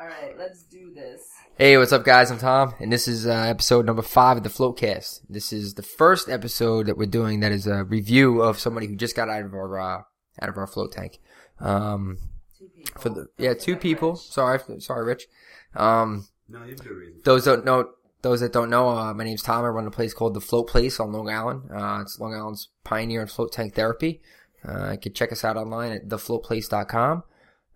All right, let's do this. Hey, what's up, guys? I'm Tom, and this is uh, episode number five of the Floatcast. This is the first episode that we're doing that is a review of somebody who just got out of our uh, out of our float tank. Um, Two people. for the yeah, two people. Sorry, sorry, Rich. Um, No, you have a reason. those don't know. Those that don't know, uh, my name's Tom. I run a place called the Float Place on Long Island. Uh, it's Long Island's pioneer in float tank therapy. Uh, you can check us out online at thefloatplace.com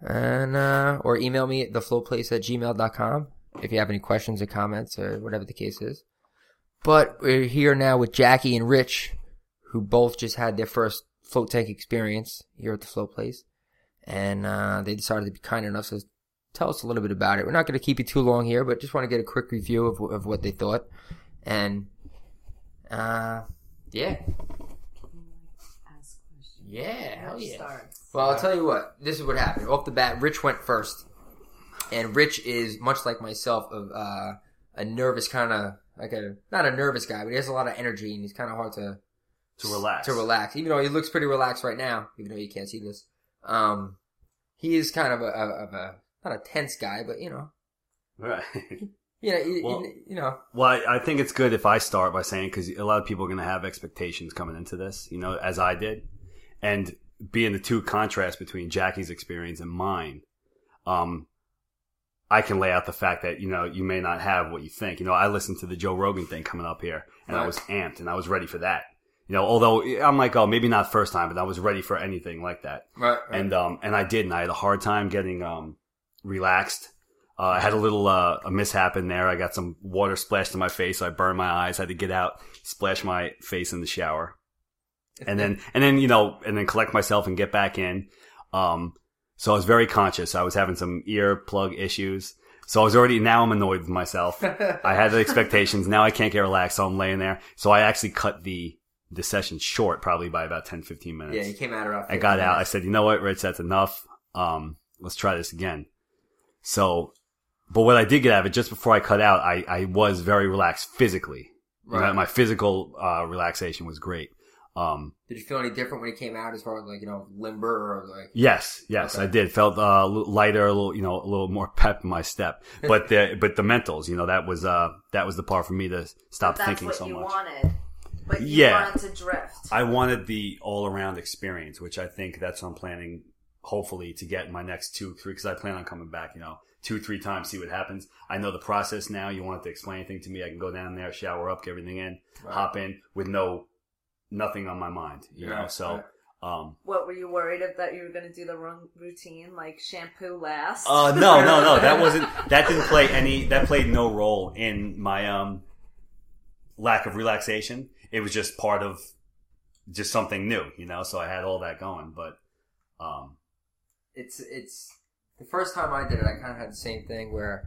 and uh, or email me at thefloatplace at gmail.com if you have any questions or comments or whatever the case is. But we're here now with Jackie and Rich, who both just had their first float tank experience here at the Float Place, and uh, they decided to be kind enough to tell us a little bit about it. We're not going to keep you too long here, but just want to get a quick review of, of what they thought. And, uh, yeah. Yeah, hell yeah. starts? Well, I'll tell you what. This is what happened. Off the bat, Rich went first. And Rich is, much like myself, of uh, a nervous kind of, like a, not a nervous guy, but he has a lot of energy and he's kind of hard to, To relax. to relax. Even though he looks pretty relaxed right now, even though you can't see this. Um, he is kind of a, of a, not a tense guy, but you know, Right. know, you, Well- you, you know, well, I, I think it's good if I start by saying because a lot of people are going to have expectations coming into this, you know, as I did, and being the two contrasts between Jackie's experience and mine, um, I can lay out the fact that you know you may not have what you think. You know, I listened to the Joe Rogan thing coming up here, and I was amped, and I was ready for that. You know, although I'm like, oh, maybe not first time, but I was ready for anything like that. right, and um and I did, and I had a hard time getting um relaxed. Uh, I had a little uh, a mishap in there. I got some water splashed in my face. So I burned my eyes. had to get out, splash my face in the shower, and then and then you know and then collect myself and get back in. Um, so I was very conscious. I was having some ear plug issues. So I was already now I'm annoyed with myself. I had the expectations. Now I can't get relaxed. So I'm laying there. So I actually cut the the session short, probably by about 10, 15 minutes. yeah, he came out around. I got out. I said, you know what, Rich, that's enough. Um, let's try this again. So, but what I did get out of it just before I cut out, I, I was very relaxed physically. You know, my physical, uh, relaxation was great. Um, Did you feel any different when he came out as far as like, you know, limber or like, yes, yes, Okay. I did. Felt, uh, a little lighter, a little, you know, a little more pep in my step. But the, but the mentals, you know, that was, uh, that was the part for me to stop But that's thinking what so you much. wanted. But you Yeah. wanted to drift. I wanted the all around experience, which I think that's what I'm planning, hopefully, to get in my next two, three, because I plan on coming back, you know, two, three times, see what happens. I know the process now. You want to explain anything to me, I can go down there, shower up, get everything in, Right. hop in with no, nothing on my mind, you know, Right, so, um, what were you worried of that you were going to do the wrong routine, like shampoo last? uh, no, no, no, that wasn't, that didn't play any, that played no role in my, um, lack of relaxation. It was just part of just something new, you know, so I had all that going, but, um, it's it's the first time I did it, I kind of had the same thing where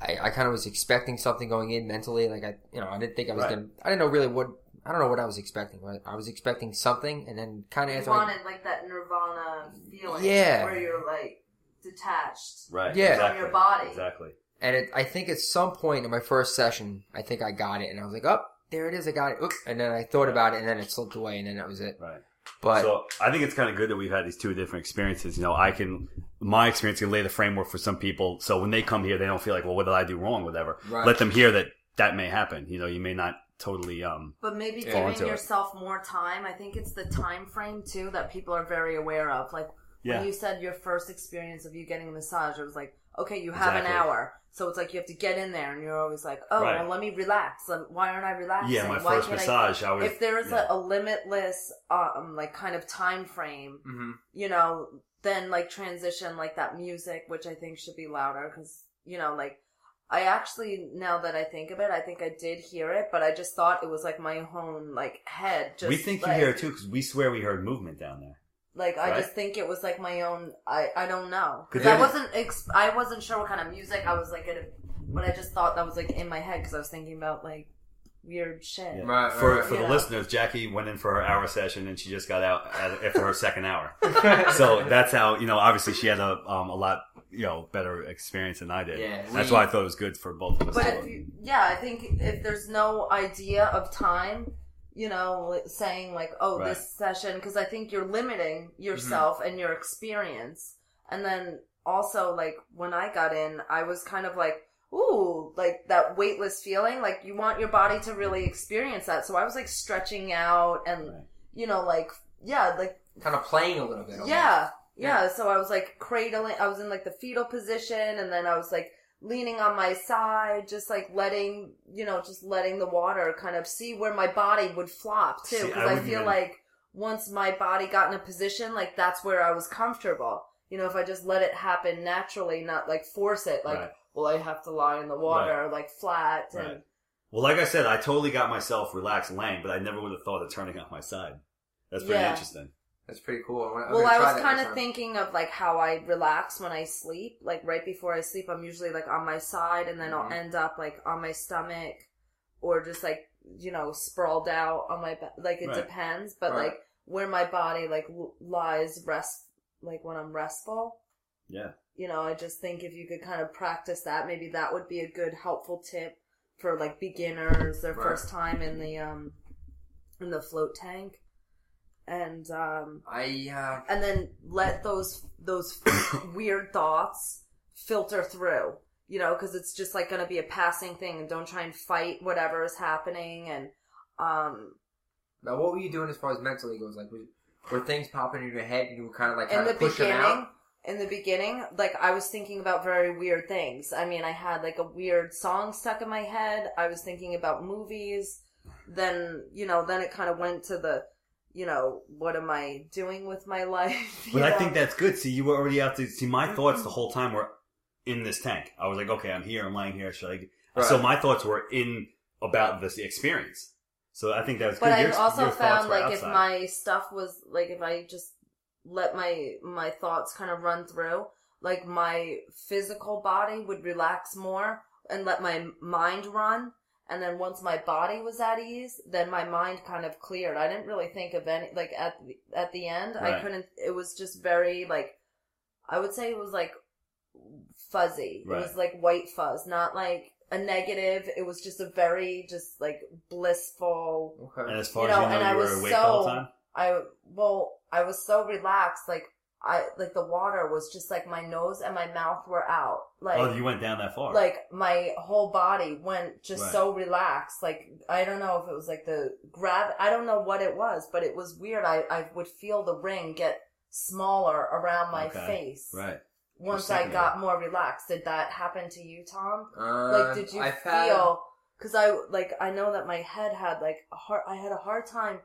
I, I kind of was expecting something going in mentally, like I you know I didn't think I was Right. gonna I didn't know really what I don't know what I was expecting. But I was expecting something, and then kind of you after I, wanted like that nirvana feeling. Yeah. Where you're like detached. Right. Yeah. From your body. Exactly. and it, I think at some point in my first session, I think I got it, and I was like, oh, there it is, I got it. Oop. And then I thought about it, and then it slipped away, and then that was it. Right. But so I think it's kind of good that we've had these two different experiences. You know, I can my experience can lay the framework for some people, so when they come here, they don't feel like, well, what did I do wrong, whatever. Right. Let them hear that that may happen. You know, you may not totally. um But maybe Fall giving into it. yourself more time. I think it's the time frame too that people are very aware of. Like Yeah. when you said your first experience of you getting a massage, it was like, okay, you have Exactly. an hour. So it's like you have to get in there, and you're always like, "Oh, Right. well, let me relax. Why aren't I relaxing? Yeah, my Why first can't I-" massage, I, was. If there is yeah. a, a limitless, um, like kind of time frame, Mhm. you know, then like transition like that music, which I think should be louder because you know, like I actually now that I think of it, I think I did hear it, but I just thought it was like my own like head. Just we think like, you hear it too because we swear we heard movement down there. Like I Right? just think it was like my own. I I don't know. because I wasn't ex- I wasn't sure what kind of music I was like, gonna, but I just thought that was like in my head because I was thinking about like weird shit. Yeah. Right, for right, for yeah. the listeners, Jackie went in for her hour session and she just got out after her second hour. so that's how you know. Obviously, she had a um, a lot you know better experience than I did. Yeah, that's we- why I thought it was good for both of us. But if you, yeah, I think if there's no idea of time, you know, saying like, oh, Right. this session, because I think you're limiting yourself mm-hmm. and your experience, and then also like when I got in, I was kind of like, ooh, like that weightless feeling. Like you want your body to really experience that. So I was like stretching out and Right. you know, like yeah, like Kind of playing a little bit. almost. yeah, yeah. So I was like cradling. I was in like the fetal position, and then I was like leaning on my side, just like letting you know, just letting the water kind of see where my body would flop too. Because I I, feel even- like once my body got in a position, like that's where I was comfortable. You know, if I just let it happen naturally, not like force it, like Right. well, I have to lie in the water, like flat, and Right. Well, like I said, I totally got myself relaxed laying, but I never would have thought of turning on my side. That's pretty Yeah. interesting. That's pretty cool. I'm gonna- I'm Well, I was kind of thinking of like how I relax when I sleep. Like right before I sleep, I'm usually like on my side, and then Mhm. I'll end up like on my stomach, or just like you know sprawled out on my back. Like it Right. depends, but Right. like where my body like l- lies rest, like when I'm restful. Yeah. You know, I just think if you could kind of practice that, maybe that would be a good helpful tip for like beginners, their Right. first time in the um in the float tank. And um I uh, and then let those those weird thoughts filter through you know because it's just like going to be a passing thing and don't try and fight whatever is happening and um now what were you doing as far as mentally goes? Like, were, were things popping in your head and you were kind of like in trying to push them out? in the beginning like i was thinking about very weird things i mean i had like a weird song stuck in my head i was thinking about movies then you know then it kind of went to the you know what am i doing with my life you But I think that's good. See, you were already out to see my mm-hmm. thoughts the whole time were in this tank. I was like, okay, I'm here, I'm lying here. Should I? Right. So my thoughts were in about this experience. So I think that was good. But good. I Your- also your found were like if my stuff was like if I just let my my thoughts kind of run through, like my physical body would relax more and let my mind run. And then once my body was at ease, then my mind kind of cleared. I didn't really think of any like at the, at the end. I couldn't. It was just very like I would say it was like fuzzy. It was like white fuzz, not like a negative. It was just a very just like blissful Okay. and as far you as know, you know, and I you were was awake the whole so- time. I well, I was so relaxed, like I like the water was just like my nose and my mouth were out, like oh, you went down that far. like my whole body went just Right. so relaxed. Like I don't know if it was like the grab, I don't know what it was, but it was weird. I I would feel the ring get smaller around my Okay. face right. once I sick of got more relaxed. Did that happen to you, Tom? Uh, like did you I've had- feel because i like i know that my head had like a hard i had a hard time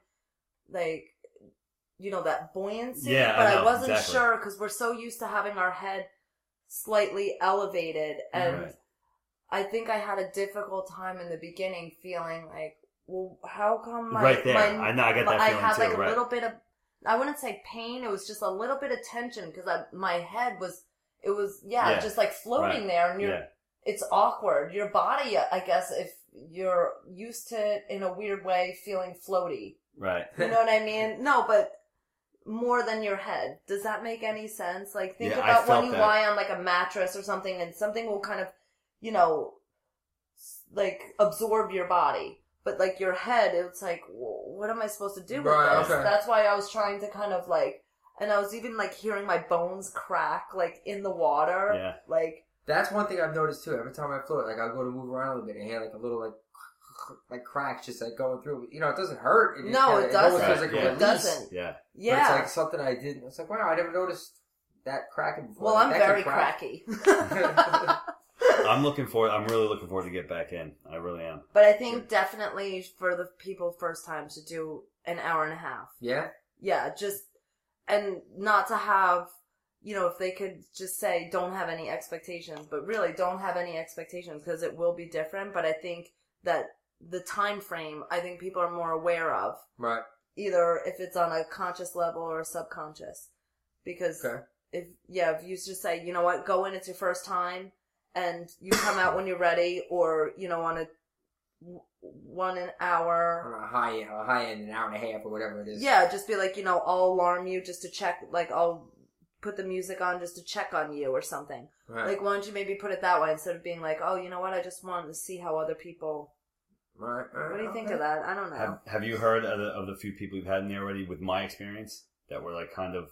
like you know that buoyancy Yeah, but i, know, wasn't exactly. sure because we're so used to having our head slightly elevated and Right. i think i had a difficult time in the beginning feeling like well how come my right there. my, I know. I get that I feeling had too. like a little bit of I wouldn't say pain. It was just a little bit of tension because my head was it was yeah, Yeah. just like floating Right. there, and you're yeah. it's awkward. Your body, I guess, if you're used to it in a weird way, feeling floaty. Right. You know what I mean? No, but more than your head. Does that make any sense? Like think Yeah, about when you that. lie on like a mattress or something, and something will kind of, you know, like absorb your body. But like your head, it's like, what am I supposed to do with Right, this? okay. That's why I was trying to kind of like, and I was even like hearing my bones crack like in the water, Yeah. like. That's one thing I've noticed too. Every time I float, like I'll go to move around a little bit and hear like a little like like cracks just like going through. You know, it doesn't hurt. just No, kinda- it almost doesn't. feels like Yeah. a It release. doesn't. Yeah. But Yeah. it's like something I didn't. It's like wow, I never noticed that cracking before. well, Like, I'm that very crack. cracky. I'm looking forward. I'm really looking forward to get back in. I really am. But I think definitely for the people first time to do an hour and a half. Yeah. Yeah, just and not to have you know if they could just say don't have any expectations, but really don't have any expectations because it will be different. But I think that the time frame I think people are more aware of Right. either if it's on a conscious level or subconscious because Okay. if yeah if you just say you know what go in it's your first time and you come out when you're ready or you know on a one an hour On a high a high end, an hour and a half or whatever it is. yeah just be like you know i'll alarm you just to check like i'll put the music on just to check on you or something Right. like why don't you maybe put it that way instead of being like oh you know what i just wanted to see how other people right. right. what do you think okay. of that i don't know Have Have you heard of the, of the few people you've had in there already with my experience that were like kind of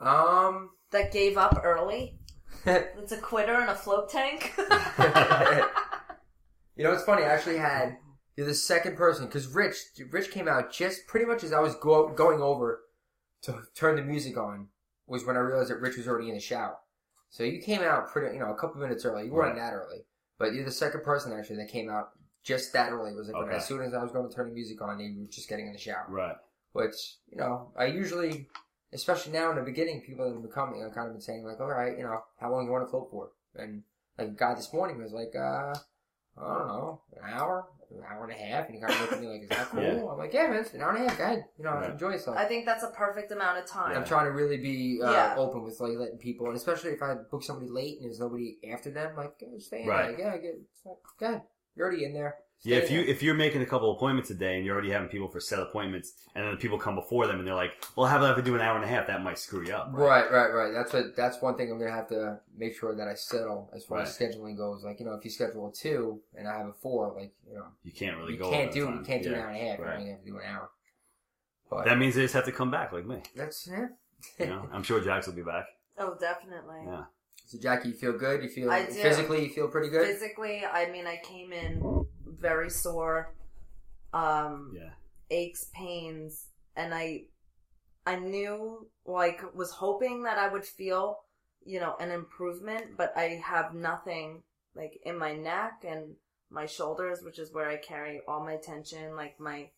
Um. that gave up early It's a quitter in a float tank. you know, it's funny. I actually had you're the second person because Rich, Rich came out just pretty much as I was go, going over to turn the music on was when I realized that Rich was already in the shower. So you came out pretty, you know, a couple minutes early. You weren't Right. that early, but you're the second person actually that came out just that early. It was like Okay. as soon as I was going to turn the music on, you were just getting in the shower. Right. Which you know, I usually, especially now in the beginning, people that have been coming, I've kind of been saying like, all right, you know, how long you want to float for? And like a guy this morning was like, uh, I don't know, an hour, an hour and a half, and he kind of looked at me like, is that cool? Yeah. I'm like, yeah, man, it's an hour and a half. Go ahead, you know, Right. enjoy yourself. I think that's a perfect amount of time. I'm trying to really be uh, Yeah. open with like letting people, and especially if I book somebody late and there's nobody after them, like "Yeah, stay in Right. there. Yeah, get, go ahead. You're already in there. Stay Yeah, if you there. if you're making a couple appointments a day and you're already having people for set appointments, and then the people come before them and they're like, "Well, how about if I do an hour and a half?" That might screw you up. Right, right, right. That's what. That's one thing I'm gonna have to make sure that I settle as far as scheduling goes. Like you know, if you schedule a two and I have a four, like you know, You can't really you go. can't over do the you time. can't do an hour and a half. Right. Right. You have to do an hour. But That means they just have to come back like me. that's yeah. You know, I'm sure Jax will be back. Oh, definitely. Yeah. So Jackie, you feel good? You feel I do. physically? You feel pretty good? Physically, I mean, I came in very sore, um, Yeah. aches, pains, and I, I knew, like, was hoping that I would feel, you know, an improvement, but I have nothing, like, in my neck and my shoulders, which is where I carry all my tension, like my,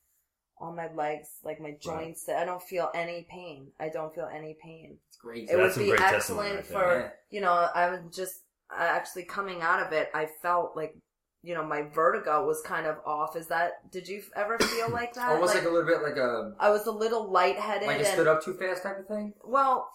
all my legs, like my joints. I don't feel any pain. I don't feel any pain. It's great. it would be excellent right for. Yeah. you know i was just actually coming out of it i felt like you know my vertigo was kind of off is that did you ever feel like that Almost like, a little bit like a i was a little lightheaded like you stood up too fast type of thing. well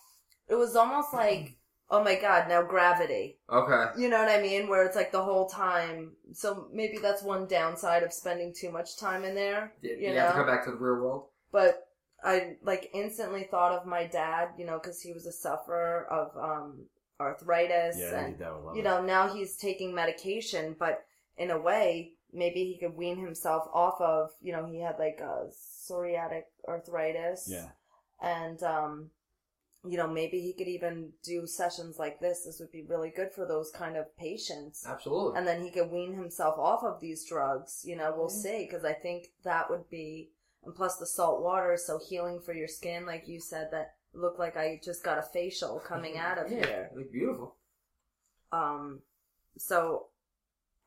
it was almost like oh my god now gravity Okay. you know what i mean where it's like the whole time so maybe that's one downside of spending too much time in there You, you, you know have to come back to the real world. but I like instantly thought of my dad, you know, because he was a sufferer of um, arthritis, Yeah, I and think that would love you it. know now he's taking medication, but in a way, maybe he could wean himself off of, you know, he had like a psoriatic arthritis, Yeah. and um, you know, maybe he could even do sessions like this. This would be really good for those kind of patients. Absolutely. And then he could wean himself off of these drugs. You know, we'll Mhm. see. Because I think that would be, and plus the salt water is so healing for your skin. Like you said, that looked like I just got a facial coming out of yeah, here. it looked beautiful. Um, so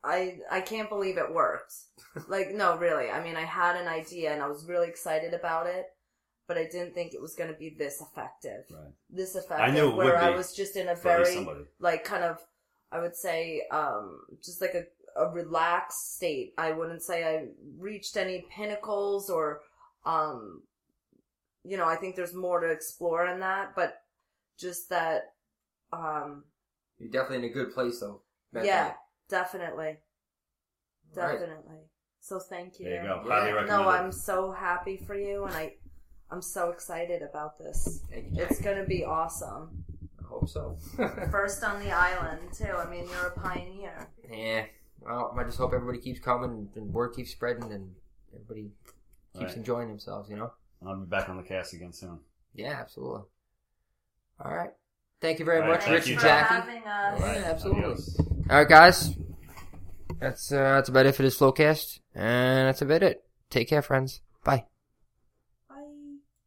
I I can't believe it worked. like no, really. I mean, I had an idea and I was really excited about it, but I didn't think it was going to be this effective. Right. This effective, I knew it where would I was just in a For at least very like kind of I would say um just like a a relaxed state. I wouldn't say I reached any pinnacles or um you know, I think there's more to explore in that, but just that um You're definitely in a good place though. mentally. yeah, definitely. Right. Definitely. So thank you. There you go. Yeah. Highly recommend No, it. I'm so happy for you and I I'm so excited about this. It's gonna be awesome. I hope so. First on the island too. I mean, you're a pioneer. yeah. Well, I just hope everybody keeps coming and word keeps spreading and everybody keeps Right. enjoying themselves. You know. I'll be back on the cast again soon. Yeah, absolutely. All right. Thank you very All right, much, thank Rich you, and for Jackie. having us. Yeah, absolutely. Adios. All right, guys. That's uh, that's about it for this Floatcast, and that's about it. Take care, friends.